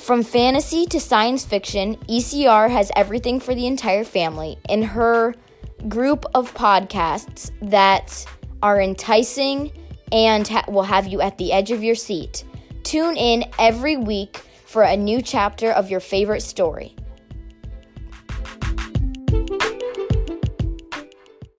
From fantasy to science fiction, ECR has everything for the entire family in her group of podcasts that are enticing and ha- will have you at the edge of your seat. Tune in every week for a new chapter of your favorite story.